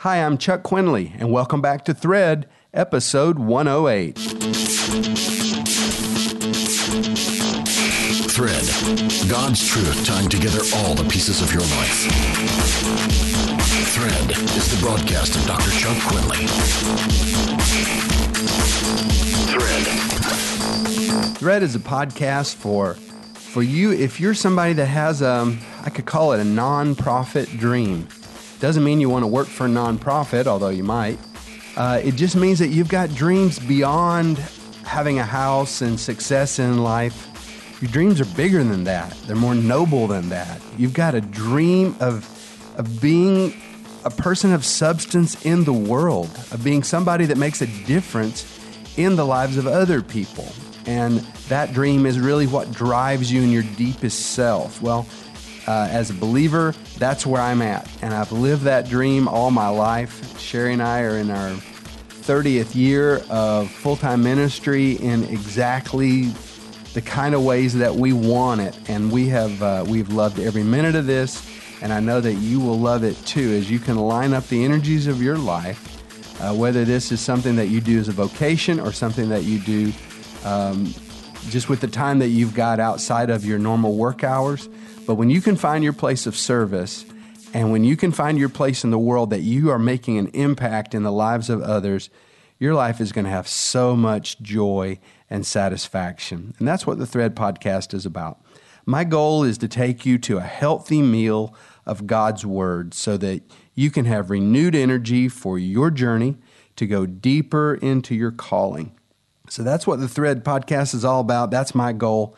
Hi, I'm Chuck Quinley, and welcome back to Thread, episode 108. Thread, God's truth tying together all the pieces of your life. Thread is the broadcast of Dr. Chuck Quinley. Thread. Thread is a podcast for for you if you're somebody that has a I could call it a non-profit dream doesn't mean you want to work for a nonprofit, although you might. Uh, it just means that you've got dreams beyond having a house and success in life. Your dreams are bigger than that. They're more noble than that. You've got a dream of, of being a person of substance in the world, of being somebody that makes a difference in the lives of other people. And that dream is really what drives you in your deepest self. Well, uh, as a believer, that's where I'm at. And I've lived that dream all my life. Sherry and I are in our 30th year of full time ministry in exactly the kind of ways that we want it. And we have, uh, we've loved every minute of this. And I know that you will love it too as you can line up the energies of your life, uh, whether this is something that you do as a vocation or something that you do um, just with the time that you've got outside of your normal work hours. But when you can find your place of service and when you can find your place in the world that you are making an impact in the lives of others, your life is going to have so much joy and satisfaction. And that's what the Thread podcast is about. My goal is to take you to a healthy meal of God's Word so that you can have renewed energy for your journey to go deeper into your calling. So that's what the Thread podcast is all about. That's my goal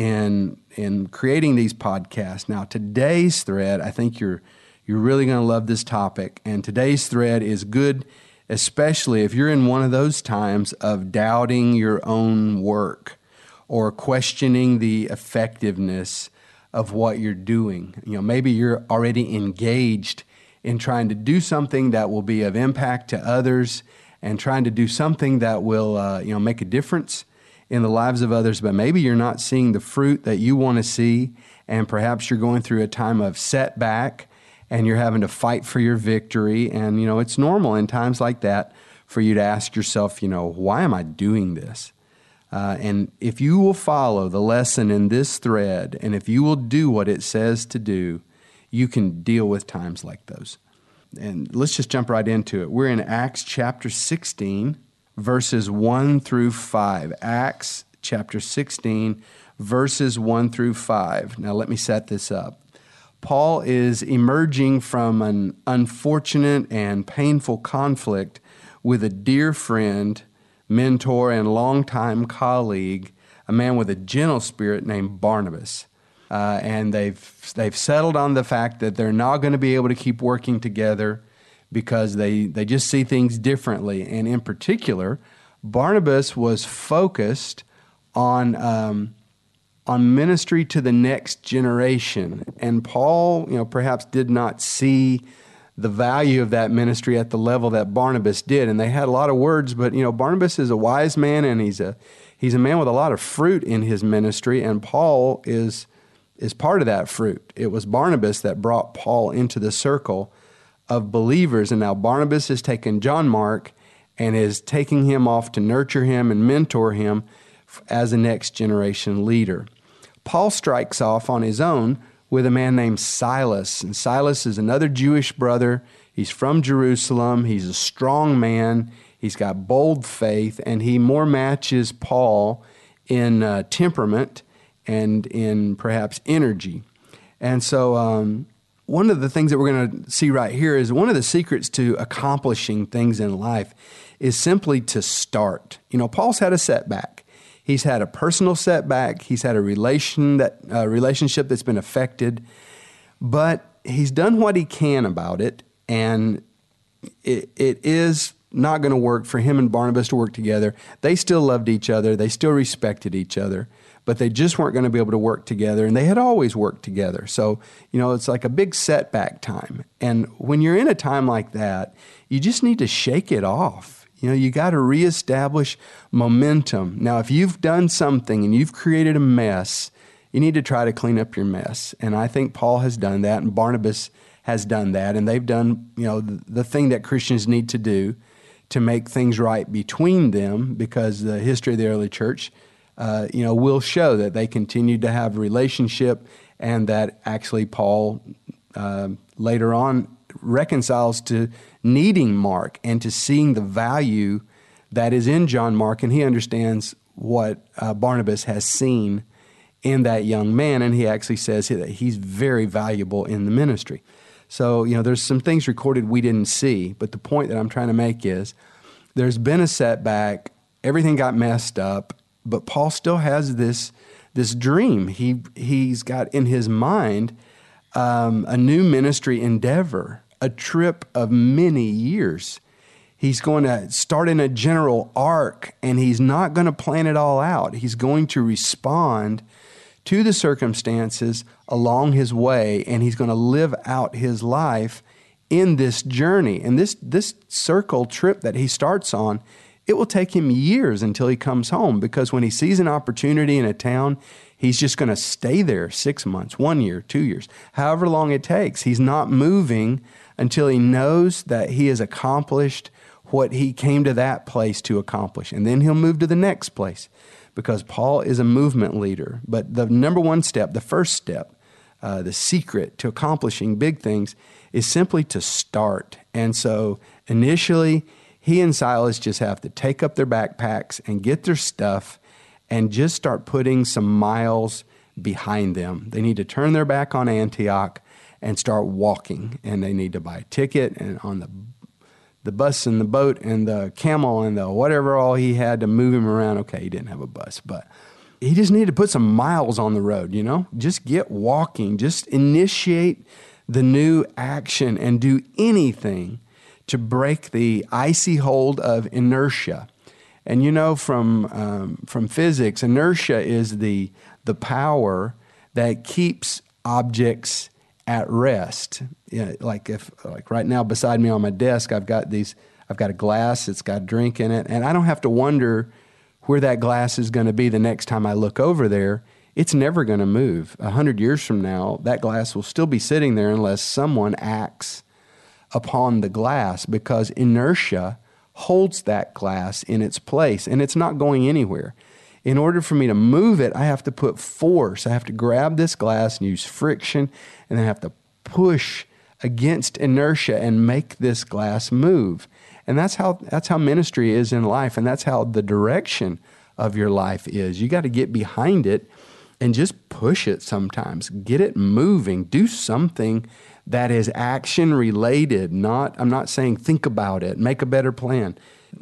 in in creating these podcasts. Now, today's thread, I think you're you're really going to love this topic, and today's thread is good, especially if you're in one of those times of doubting your own work or questioning the effectiveness of what you're doing. You know, maybe you're already engaged in trying to do something that will be of impact to others and trying to do something that will uh, you know make a difference in the lives of others, but maybe you're not seeing the fruit that you want to see, and perhaps you're going through a time of setback and you're having to fight for your victory. And, you know, it's normal in times like that for you to ask yourself, you know, why am I doing this? Uh, and if you will follow the lesson in this thread, and if you will do what it says to do, you can deal with times like those. And let's just jump right into it. We're in Acts chapter 16 verses 1 through 5. Acts chapter 16, verses 1 through 5. Now, let me set this up. Paul is emerging from an unfortunate and painful conflict with a dear friend, mentor, and longtime colleague, a man with a gentle spirit named Barnabas. Uh, and they've, they've settled on the fact that they're not going to be able to keep working together because they, they just see things differently. And in particular, Barnabas was focused on, um, on ministry to the next generation. And Paul, you know, perhaps did not see the value of that ministry at the level that Barnabas did. And they had a lot of words, but you know, Barnabas is a wise man and he's a he's a man with a lot of fruit in his ministry, and Paul is is part of that fruit. It was Barnabas that brought Paul into the circle of believers. And now Barnabas has taken John Mark and is taking him off to nurture him and mentor him as a next generation leader. Paul strikes off on his own with a man named Silas. And Silas is another Jewish brother. He's from Jerusalem. He's a strong man. He's got bold faith, and he more matches Paul in uh, temperament and in perhaps energy. And so um, one of the things that we're going to see right here is one of the secrets to accomplishing things in life is simply to start. You know, Paul's had a setback. He's had a personal setback. He's had a relation that relationship that's been affected, but he's done what he can about it, and it, it is not going to work for him and Barnabas to work together. They still loved each other. They still respected each other but they just weren't going to be able to work together. And they had always worked together. So, you know, it's like a big setback time. And when you're in a time like that, you just need to shake it off. You know, you got to reestablish momentum. Now, if you've done something and you've created a mess, you need to try to clean up your mess. And I think Paul has done that, and Barnabas has done that, and they've done you know the, the thing that Christians need to do to make things right between them, because the history of the early church, uh, you know, will show that they continued to have a relationship, and that actually Paul uh, later on reconciles to needing Mark and to seeing the value that is in John Mark, and he understands what uh, Barnabas has seen in that young man, and he actually says that he's very valuable in the ministry. So, you know, there's some things recorded we didn't see, but the point that I'm trying to make is there's been a setback, everything got messed up, but Paul still has this this dream. He he's got in his mind um, a new ministry endeavor, a trip of many years. He's going to start in a general arc, and he's not going to plan it all out. He's going to respond to the circumstances along his way, and he's going to live out his life in this journey. And this, this circle trip that he starts on, it will take him years until he comes home because when he sees an opportunity in a town, he's just going to stay there six months, one year, two years, however long it takes. He's not moving until he knows that he has accomplished what he came to that place to accomplish. And then he'll move to the next place because Paul is a movement leader. But the number one step, the first step, uh, the secret to accomplishing big things is simply to start. And so initially, he and Silas just have to take up their backpacks and get their stuff and just start putting some miles behind them. They need to turn their back on Antioch and start walking. And they need to buy a ticket and on the the bus and the boat and the camel and the whatever all he had to move him around. Okay, he didn't have a bus, but he just needed to put some miles on the road, you know? Just get walking, just initiate the new action and do anything to break the icy hold of inertia. And you know from um, from physics, inertia is the the power that keeps objects at rest. You know, like if like right now beside me on my desk, I've got these. I've got a glass. It's got a drink in it, and I don't have to wonder where that glass is going to be the next time I look over there. It's never going to move. A hundred years from now, that glass will still be sitting there unless someone acts upon the glass because inertia holds that glass in its place and it's not going anywhere in order for me to move it, I have to put force. I have to grab this glass and use friction, and then I have to push against inertia and make this glass move. And that's how that's how ministry is in life, and that's how the direction of your life is. You got to get behind it and just push it sometimes. Get it moving. Do something that is action related. Not I'm not saying think about it, make a better plan.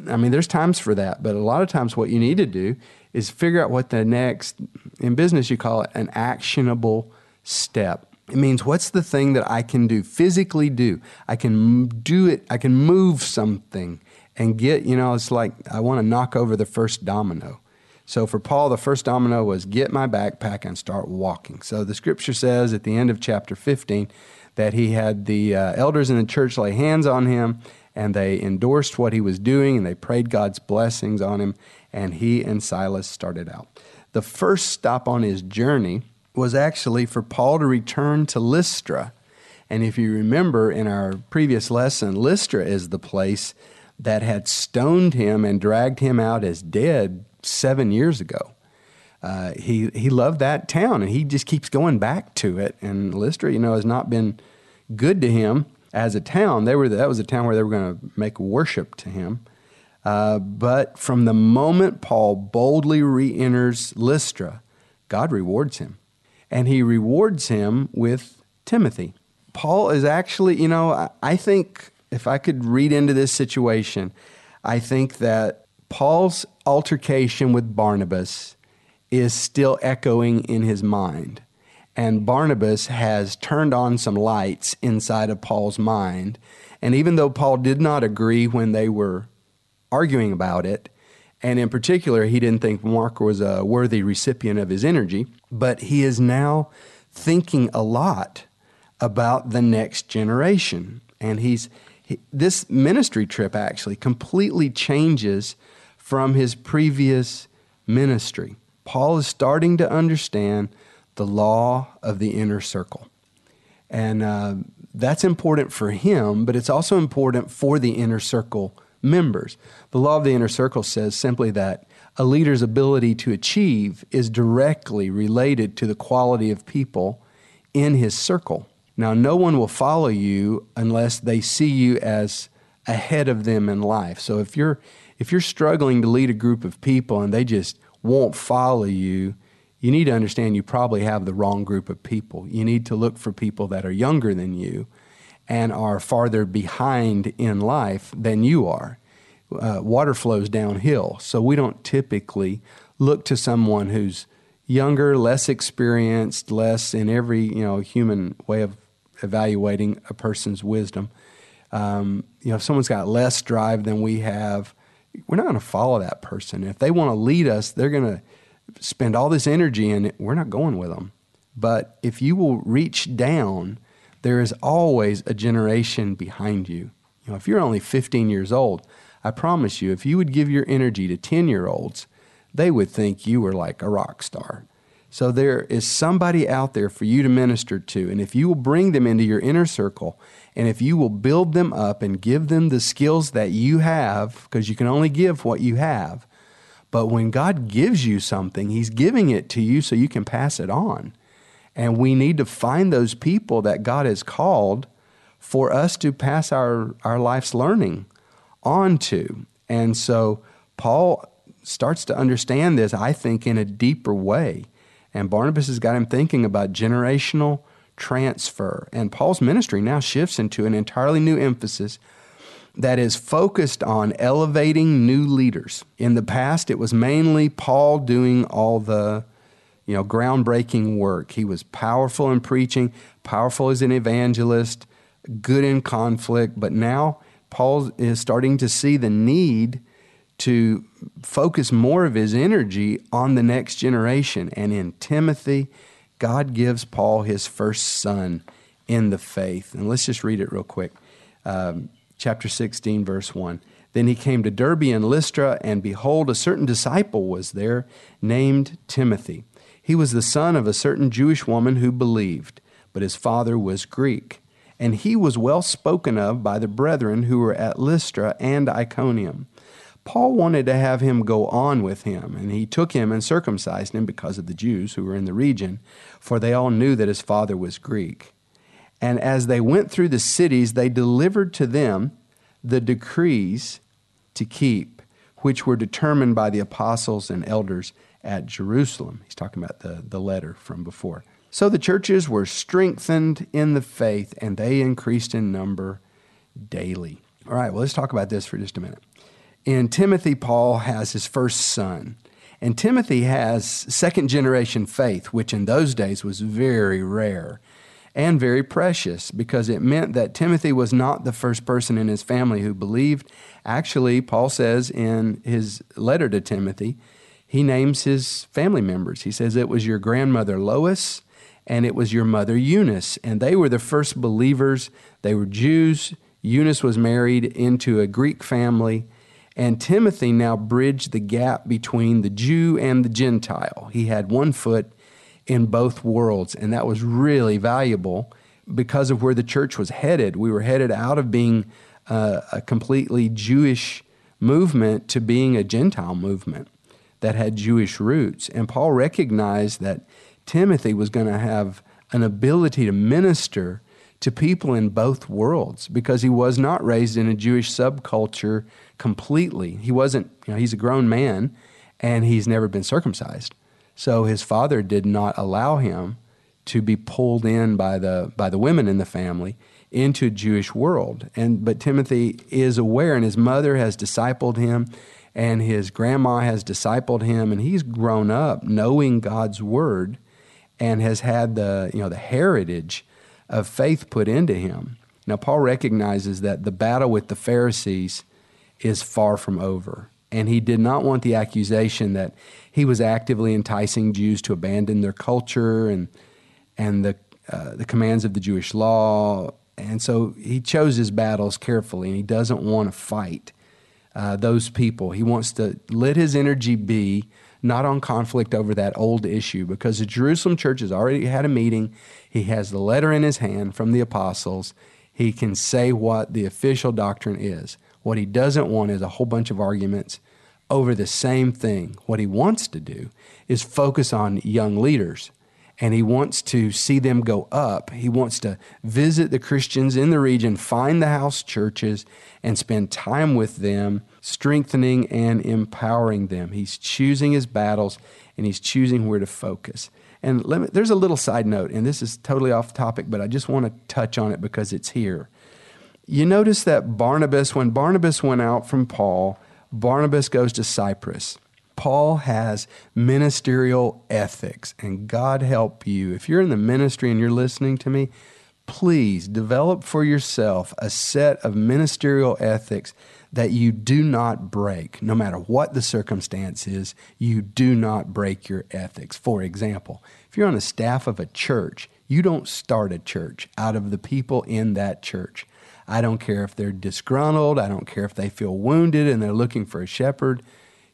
I mean, there's times for that, but a lot of times what you need to do is figure out what the next, in business, you call it an actionable step. It means what's the thing that I can do, physically do? I can do it, I can move something and get, you know, it's like I want to knock over the first domino. So for Paul, the first domino was get my backpack and start walking. So the scripture says at the end of chapter 15 that he had the uh, elders in the church lay hands on him and they endorsed what he was doing and they prayed God's blessings on him and he and Silas started out. The first stop on his journey was actually for Paul to return to Lystra. And if you remember in our previous lesson, Lystra is the place that had stoned him and dragged him out as dead seven years ago. Uh, he he loved that town and he just keeps going back to it. And Lystra, you know, has not been good to him as a town. They were that was a town where they were going to make worship to him. Uh, but from the moment Paul boldly re enters Lystra, God rewards him. And he rewards him with Timothy. Paul is actually, you know, I think if I could read into this situation, I think that Paul's altercation with Barnabas is still echoing in his mind. And Barnabas has turned on some lights inside of Paul's mind. And even though Paul did not agree when they were arguing about it. And in particular, he didn't think Mark was a worthy recipient of his energy, but he is now thinking a lot about the next generation. And he's he, this ministry trip actually completely changes from his previous ministry. Paul is starting to understand the law of the inner circle. And uh, That's important for him, but it's also important for the inner circle members. The law of the inner circle says simply that a leader's ability to achieve is directly related to the quality of people in his circle. Now, no one will follow you unless they see you as ahead of them in life. So if you're if you're struggling to lead a group of people and they just won't follow you, you need to understand you probably have the wrong group of people. You need to look for people that are younger than you and are farther behind in life than you are. Uh, water flows downhill, so we don't typically look to someone who's younger, less experienced, less in every you know human way of evaluating a person's wisdom. Um, you know, if someone's got less drive than we have, we're not going to follow that person. If they want to lead us, they're going to spend all this energy in it. We're not going with them. But if you will reach down there is always a generation behind you. You know, if you're only 15 years old, I promise you, if you would give your energy to 10 year olds, they would think you were like a rock star. So there is somebody out there for you to minister to. And if you will bring them into your inner circle, and if you will build them up and give them the skills that you have, because you can only give what you have. But when God gives you something, He's giving it to you so you can pass it on. And we need to find those people that God has called for us to pass our, our life's learning on to. And so Paul starts to understand this, I think, in a deeper way. And Barnabas has got him thinking about generational transfer. And Paul's ministry now shifts into an entirely new emphasis that is focused on elevating new leaders. In the past, it was mainly Paul doing all the you know, groundbreaking work. He was powerful in preaching, powerful as an evangelist, good in conflict, but now Paul is starting to see the need to focus more of his energy on the next generation. And in Timothy, God gives Paul his first son in the faith. And let's just read it real quick. Um, chapter 16, verse 1. Then he came to Derbe and Lystra, and behold, a certain disciple was there named Timothy he was the son of a certain Jewish woman who believed, but his father was Greek. And he was well spoken of by the brethren who were at Lystra and Iconium. Paul wanted to have him go on with him, and he took him and circumcised him because of the Jews who were in the region, for they all knew that his father was Greek. And as they went through the cities, they delivered to them the decrees to keep, which were determined by the apostles and elders at Jerusalem. He's talking about the, the letter from before. So the churches were strengthened in the faith and they increased in number daily. All right, well, let's talk about this for just a minute. In Timothy, Paul has his first son. And Timothy has second generation faith, which in those days was very rare and very precious because it meant that Timothy was not the first person in his family who believed. Actually, Paul says in his letter to Timothy he names his family members. He says it was your grandmother Lois and it was your mother Eunice, and they were the first believers. They were Jews. Eunice was married into a Greek family, and Timothy now bridged the gap between the Jew and the Gentile. He had one foot in both worlds, and that was really valuable because of where the church was headed. We were headed out of being uh, a completely Jewish movement to being a Gentile movement that had Jewish roots. And Paul recognized that Timothy was going to have an ability to minister to people in both worlds because he was not raised in a Jewish subculture completely. He wasn't, you know, he's a grown man and he's never been circumcised. So his father did not allow him to be pulled in by the by the women in the family into a Jewish world. And but Timothy is aware and his mother has discipled him and his grandma has discipled him and he's grown up knowing God's word and has had the you know the heritage of faith put into him. Now Paul recognizes that the battle with the Pharisees is far from over and he did not want the accusation that he was actively enticing Jews to abandon their culture and and the uh, the commands of the Jewish law and so he chose his battles carefully and he doesn't want to fight uh, those people. He wants to let his energy be not on conflict over that old issue because the Jerusalem church has already had a meeting. He has the letter in his hand from the apostles. He can say what the official doctrine is. What he doesn't want is a whole bunch of arguments over the same thing. What he wants to do is focus on young leaders and he wants to see them go up. He wants to visit the Christians in the region, find the house churches, and spend time with them, strengthening and empowering them. He's choosing his battles and he's choosing where to focus. And me, there's a little side note, and this is totally off topic, but I just want to touch on it because it's here. You notice that Barnabas, when Barnabas went out from Paul, Barnabas goes to Cyprus. Paul has ministerial ethics, and God help you. If you're in the ministry and you're listening to me, please develop for yourself a set of ministerial ethics that you do not break. No matter what the circumstance is, you do not break your ethics. For example, if you're on the staff of a church, you don't start a church out of the people in that church. I don't care if they're disgruntled, I don't care if they feel wounded and they're looking for a shepherd.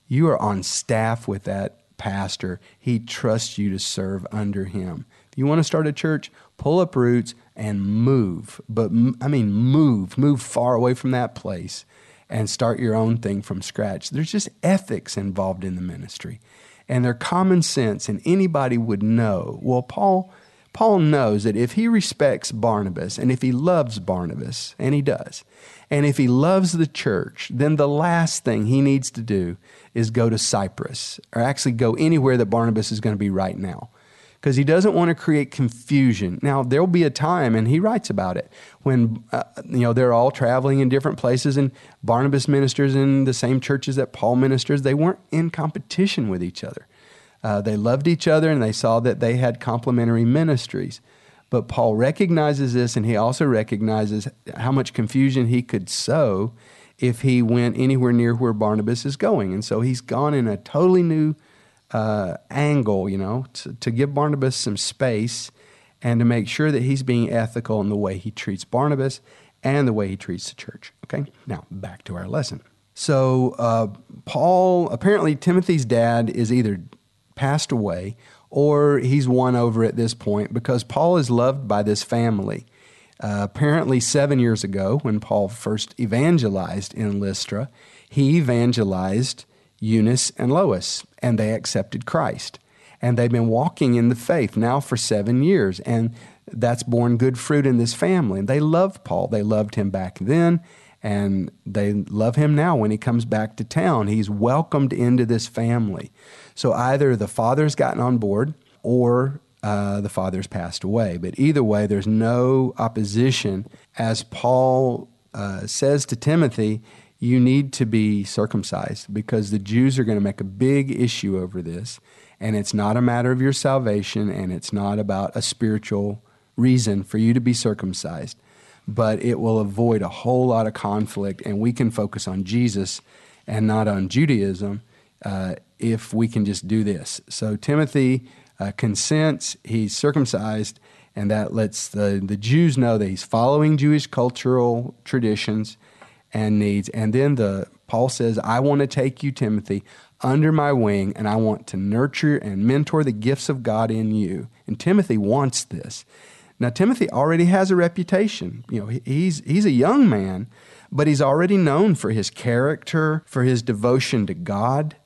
You are on staff with that pastor. He trusts you to serve under him. If you want to start a church, pull up roots and move. But I mean, move, move far away from that place and start your own thing from scratch. There's just ethics involved in the ministry. And they're common sense, and anybody would know. Well, Paul. Paul knows that if he respects Barnabas and if he loves Barnabas, and he does, and if he loves the church, then the last thing he needs to do is go to Cyprus, or actually go anywhere that Barnabas is going to be right now. Because he doesn't want to create confusion. Now, there'll be a time, and he writes about it, when uh, you know they're all traveling in different places, and Barnabas ministers in the same churches that Paul ministers. They weren't in competition with each other. Uh, they loved each other, and they saw that they had complementary ministries. But Paul recognizes this, and he also recognizes how much confusion he could sow if he went anywhere near where Barnabas is going. And so he's gone in a totally new uh, angle, you know, to, to give Barnabas some space and to make sure that he's being ethical in the way he treats Barnabas and the way he treats the church. Okay, now back to our lesson. So, uh, Paul, apparently, Timothy's dad is either passed away or he's won over at this point because Paul is loved by this family. Uh, apparently, seven years ago, when Paul first evangelized in Lystra, he evangelized Eunice and Lois, and they accepted Christ. And they've been walking in the faith now for seven years, and that's borne good fruit in this family. And they love Paul. They loved him back then, and they love him now when he comes back to town. He's welcomed into this family. So either the father's gotten on board, or uh, the father's passed away. But either way, there's no opposition. As Paul uh, says to Timothy, you need to be circumcised because the Jews are going to make a big issue over this. And it's not a matter of your salvation and it's not about a spiritual reason for you to be circumcised. But it will avoid a whole lot of conflict, and we can focus on Jesus and not on Judaism uh, if we can just do this. So, Timothy uh, consents, he's circumcised, and that lets the, the Jews know that he's following Jewish cultural traditions and needs. And then the Paul says, I want to take you, Timothy, under my wing, and I want to nurture and mentor the gifts of God in you. And Timothy wants this. Now, Timothy already has a reputation. You know, he's, he's a young man, but he's already known for his character, for his devotion to God,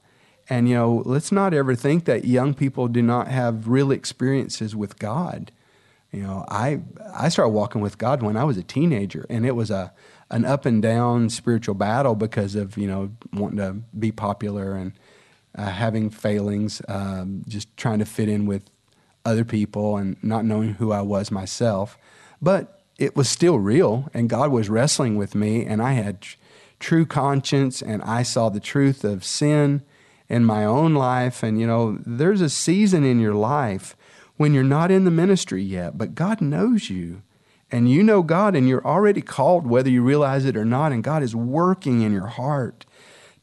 and, you know, let's not ever think that young people do not have real experiences with God. You know, I, I started walking with God when I was a teenager, and it was a, an up and down spiritual battle because of, you know, wanting to be popular and uh, having failings, um, just trying to fit in with other people and not knowing who I was myself. But it was still real, and God was wrestling with me, and I had tr- true conscience, and I saw the truth of sin in my own life. And, you know, there's a season in your life when you're not in the ministry yet, but God knows you. And you know God, and you're already called, whether you realize it or not. And God is working in your heart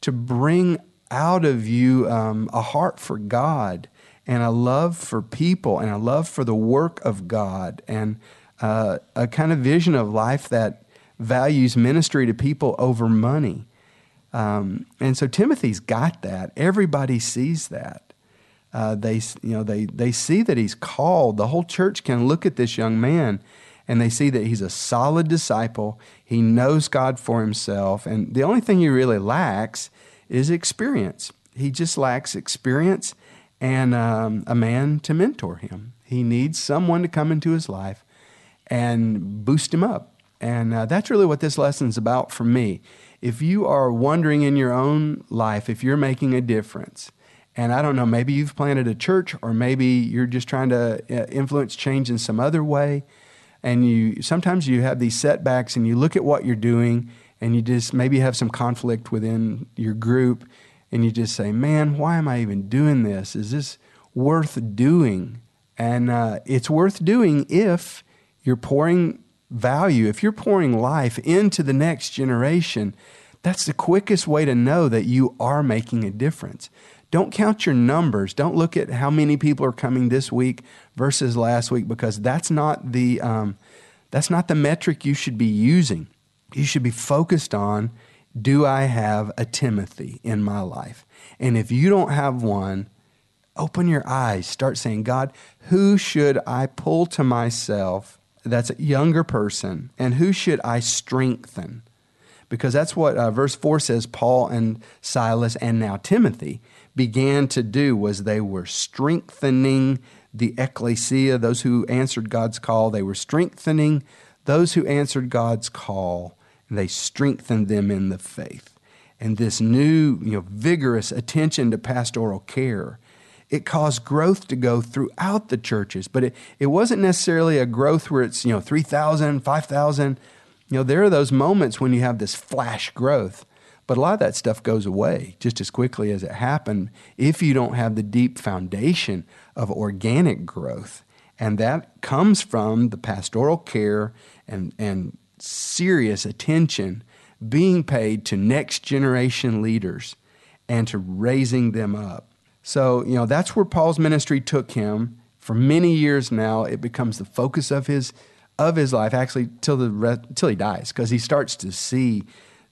to bring out of you um, a heart for God and a love for people and a love for the work of God and uh, a kind of vision of life that values ministry to people over money. Um, and so Timothy's got that. Everybody sees that. Uh, they, you know, they, they see that he's called. The whole church can look at this young man and they see that he's a solid disciple. He knows God for himself. And the only thing he really lacks is experience. He just lacks experience and um, a man to mentor him. He needs someone to come into his life and boost him up. And uh, that's really what this lesson is about for me. If you are wondering in your own life if you're making a difference, and I don't know, maybe you've planted a church or maybe you're just trying to uh, influence change in some other way, and you sometimes you have these setbacks and you look at what you're doing and you just maybe have some conflict within your group and you just say, "Man, why am I even doing this? Is this worth doing?" And uh, it's worth doing if you're pouring value, if you're pouring life into the next generation. That's the quickest way to know that you are making a difference. Don't count your numbers. Don't look at how many people are coming this week versus last week because that's not the um, that's not the metric you should be using. You should be focused on do I have a Timothy in my life? And if you don't have one, open your eyes. Start saying, God, who should I pull to myself that's a younger person? And who should I strengthen? Because that's what uh, verse 4 says Paul and Silas and now Timothy began to do was they were strengthening the ecclesia, those who answered God's call. They were strengthening those who answered God's call. They strengthened them in the faith. And this new, you know, vigorous attention to pastoral care it caused growth to go throughout the churches. But it, it wasn't necessarily a growth where it's, you know, 3,000, 5,000. You know, there are those moments when you have this flash growth. But a lot of that stuff goes away just as quickly as it happened if you don't have the deep foundation of organic growth. And that comes from the pastoral care and, and serious attention being paid to next generation leaders and to raising them up. So, you know, that's where Paul's ministry took him. For many years now, it becomes the focus of his of his life, actually till the till he dies, because he starts to see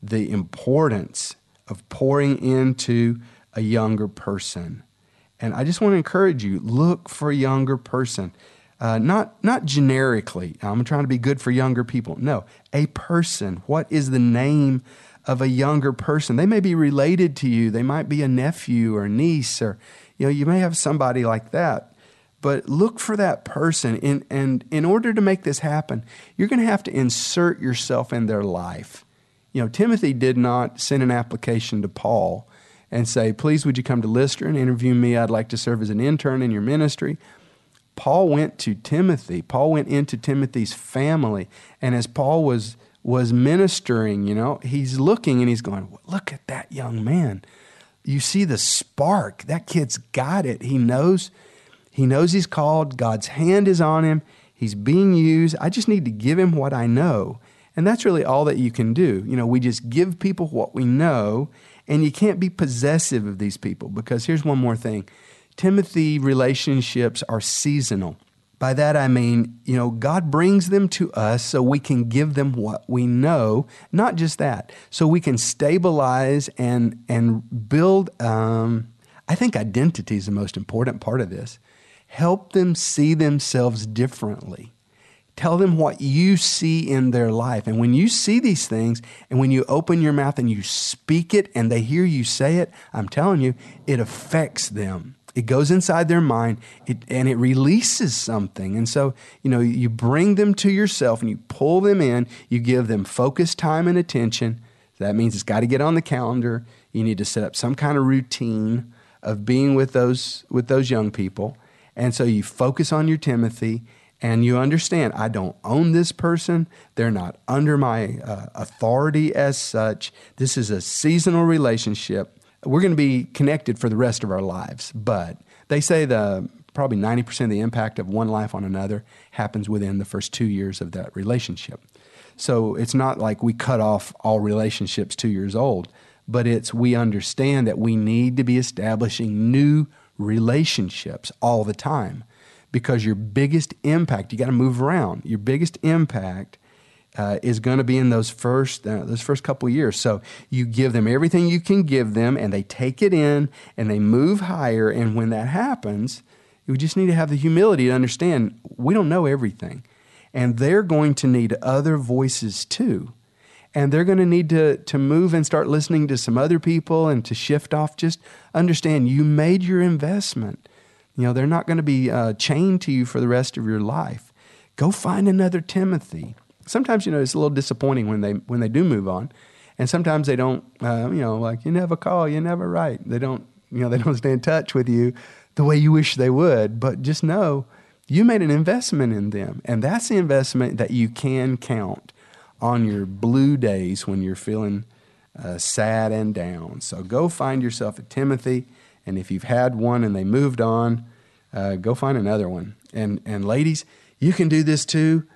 the importance of pouring into a younger person. And I just want to encourage you: look for a younger person, uh, not not generically. I'm trying to be good for younger people. No, a person. What is the name of a younger person. They may be related to you. They might be a nephew or niece, or you know, you may have somebody like that. But look for that person. In, and in order to make this happen, you're going to have to insert yourself in their life. You know, Timothy did not send an application to Paul and say, Please, would you come to Lystra and interview me? I'd like to serve as an intern in your ministry. Paul went to Timothy. Paul went into Timothy's family. And as Paul was was ministering, you know, he's looking and he's going, Look at that young man. You see the spark. That kid's got it. He knows he knows he's called. God's hand is on him. He's being used. I just need to give him what I know. And that's really all that you can do. You know, we just give people what we know, and you can't be possessive of these people because here's one more thing Timothy relationships are seasonal. By that I mean, you know, God brings them to us so we can give them what we know. Not just that, so we can stabilize and and build. Um, I think identity is the most important part of this. Help them see themselves differently. Tell them what you see in their life. And when you see these things, and when you open your mouth and you speak it and they hear you say it, I'm telling you, it affects them. It goes inside their mind it, and it releases something. And so, you know, you bring them to yourself and you pull them in, you give them focused time and attention. That means it's got to get on the calendar. You need to set up some kind of routine of being with those with those young people. And so you focus on your Timothy and you understand I don't own this person. They're not under my uh, authority as such. This is a seasonal relationship we're going to be connected for the rest of our lives. But they say the probably 90% of the impact of one life on another happens within the first two years of that relationship. So it's not like we cut off all relationships two years old, but it's we understand that we need to be establishing new relationships all the time because your biggest impact, you got to move around, your biggest impact uh, is going to be in those first uh, those first couple years. So you give them everything you can give them, and they take it in and they move higher. And when that happens, we just need to have the humility to understand we don't know everything, and they're going to need other voices too. And they're going to need to, to move and start listening to some other people and to shift off. Just understand you made your investment. You know, they're not going to be uh, chained to you for the rest of your life. Go find another Timothy sometimes you know it's a little disappointing when they when they do move on, and sometimes they don't. Uh, you know, like you never call, you never write. They don't. You know, they don't stay in touch with you the way you wish they would. But just know you made an investment in them, and that's the investment that you can count on your blue days when you're feeling uh, sad and down. So go find yourself a Timothy, and if you've had one and they moved on, uh, go find another one. And and ladies, you can do this too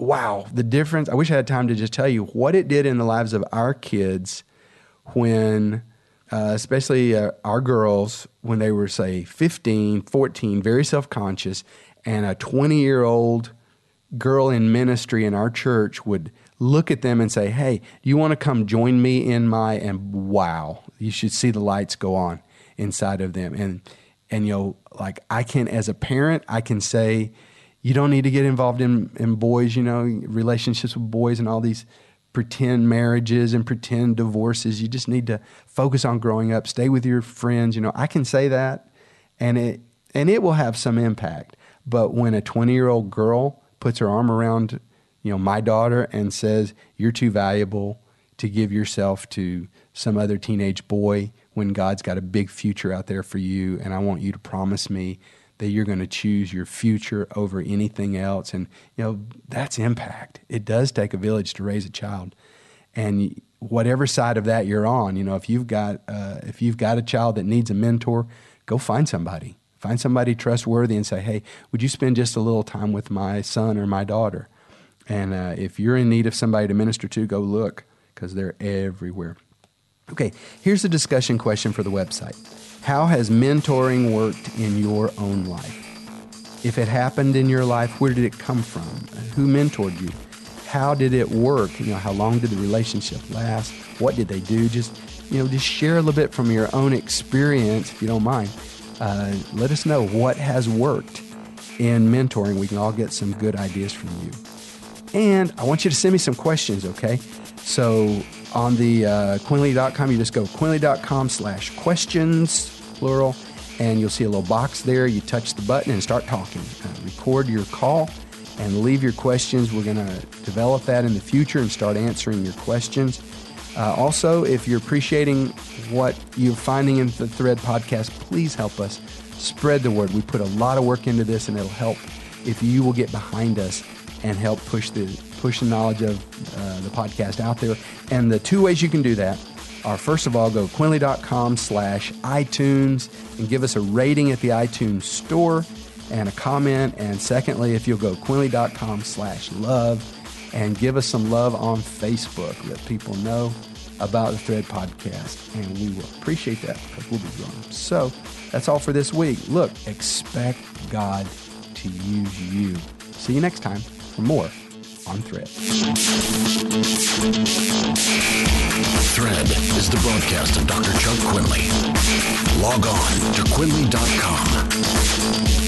wow, the difference. I wish I had time to just tell you what it did in the lives of our kids when, uh, especially uh, our girls, when they were, say, 15, 14, very self conscious, and a 20 year old girl in ministry in our church would look at them and say, Hey, you want to come join me in my, and wow, you should see the lights go on inside of them. And, and, you know, like I can, as a parent, I can say, you don't need to get involved in, in boys, you know, relationships with boys and all these pretend marriages and pretend divorces. You just need to focus on growing up, stay with your friends. You know, I can say that and it and it will have some impact. But when a 20 year old girl puts her arm around, you know, my daughter and says, You're too valuable to give yourself to some other teenage boy when God's got a big future out there for you and I want you to promise me that you're going to choose your future over anything else. And, you know, that's impact. It does take a village to raise a child. And whatever side of that you're on, you know, if you've got, uh, if you've got a child that needs a mentor, go find somebody. Find somebody trustworthy and say, hey, would you spend just a little time with my son or my daughter? And uh, if you're in need of somebody to minister to, go look because they're everywhere. Okay, here's a discussion question for the website. How has mentoring worked in your own life? If it happened in your life, where did it come from? Who mentored you? How did it work? You know, how long did the relationship last? What did they do? Just, you know, just share a little bit from your own experience, if you don't mind. Uh, let us know what has worked in mentoring. We can all get some good ideas from you. And I want you to send me some questions, okay? So on the uh, Quinley.com, you just go Quinley.com slash questions, plural, and you'll see a little box there. You touch the button and start talking. Uh, record your call and leave your questions. We're going to develop that in the future and start answering your questions. Uh, also, if you're appreciating what you're finding in the Thread podcast, please help us spread the word. We put a lot of work into this, and it'll help if you will get behind us and help push the push the knowledge of uh, the podcast out there. And the two ways you can do that are first of all, go quinley.com slash iTunes and give us a rating at the iTunes store and a comment. And secondly, if you'll go quinley.com slash love and give us some love on Facebook, let people know about the Thread podcast. And we will appreciate that because we'll be growing. So that's all for this week. Look, expect God to use you. See you next time for more on Thread. Thread is the broadcast of Dr. Chuck Quinley. Log on to Quinley.com.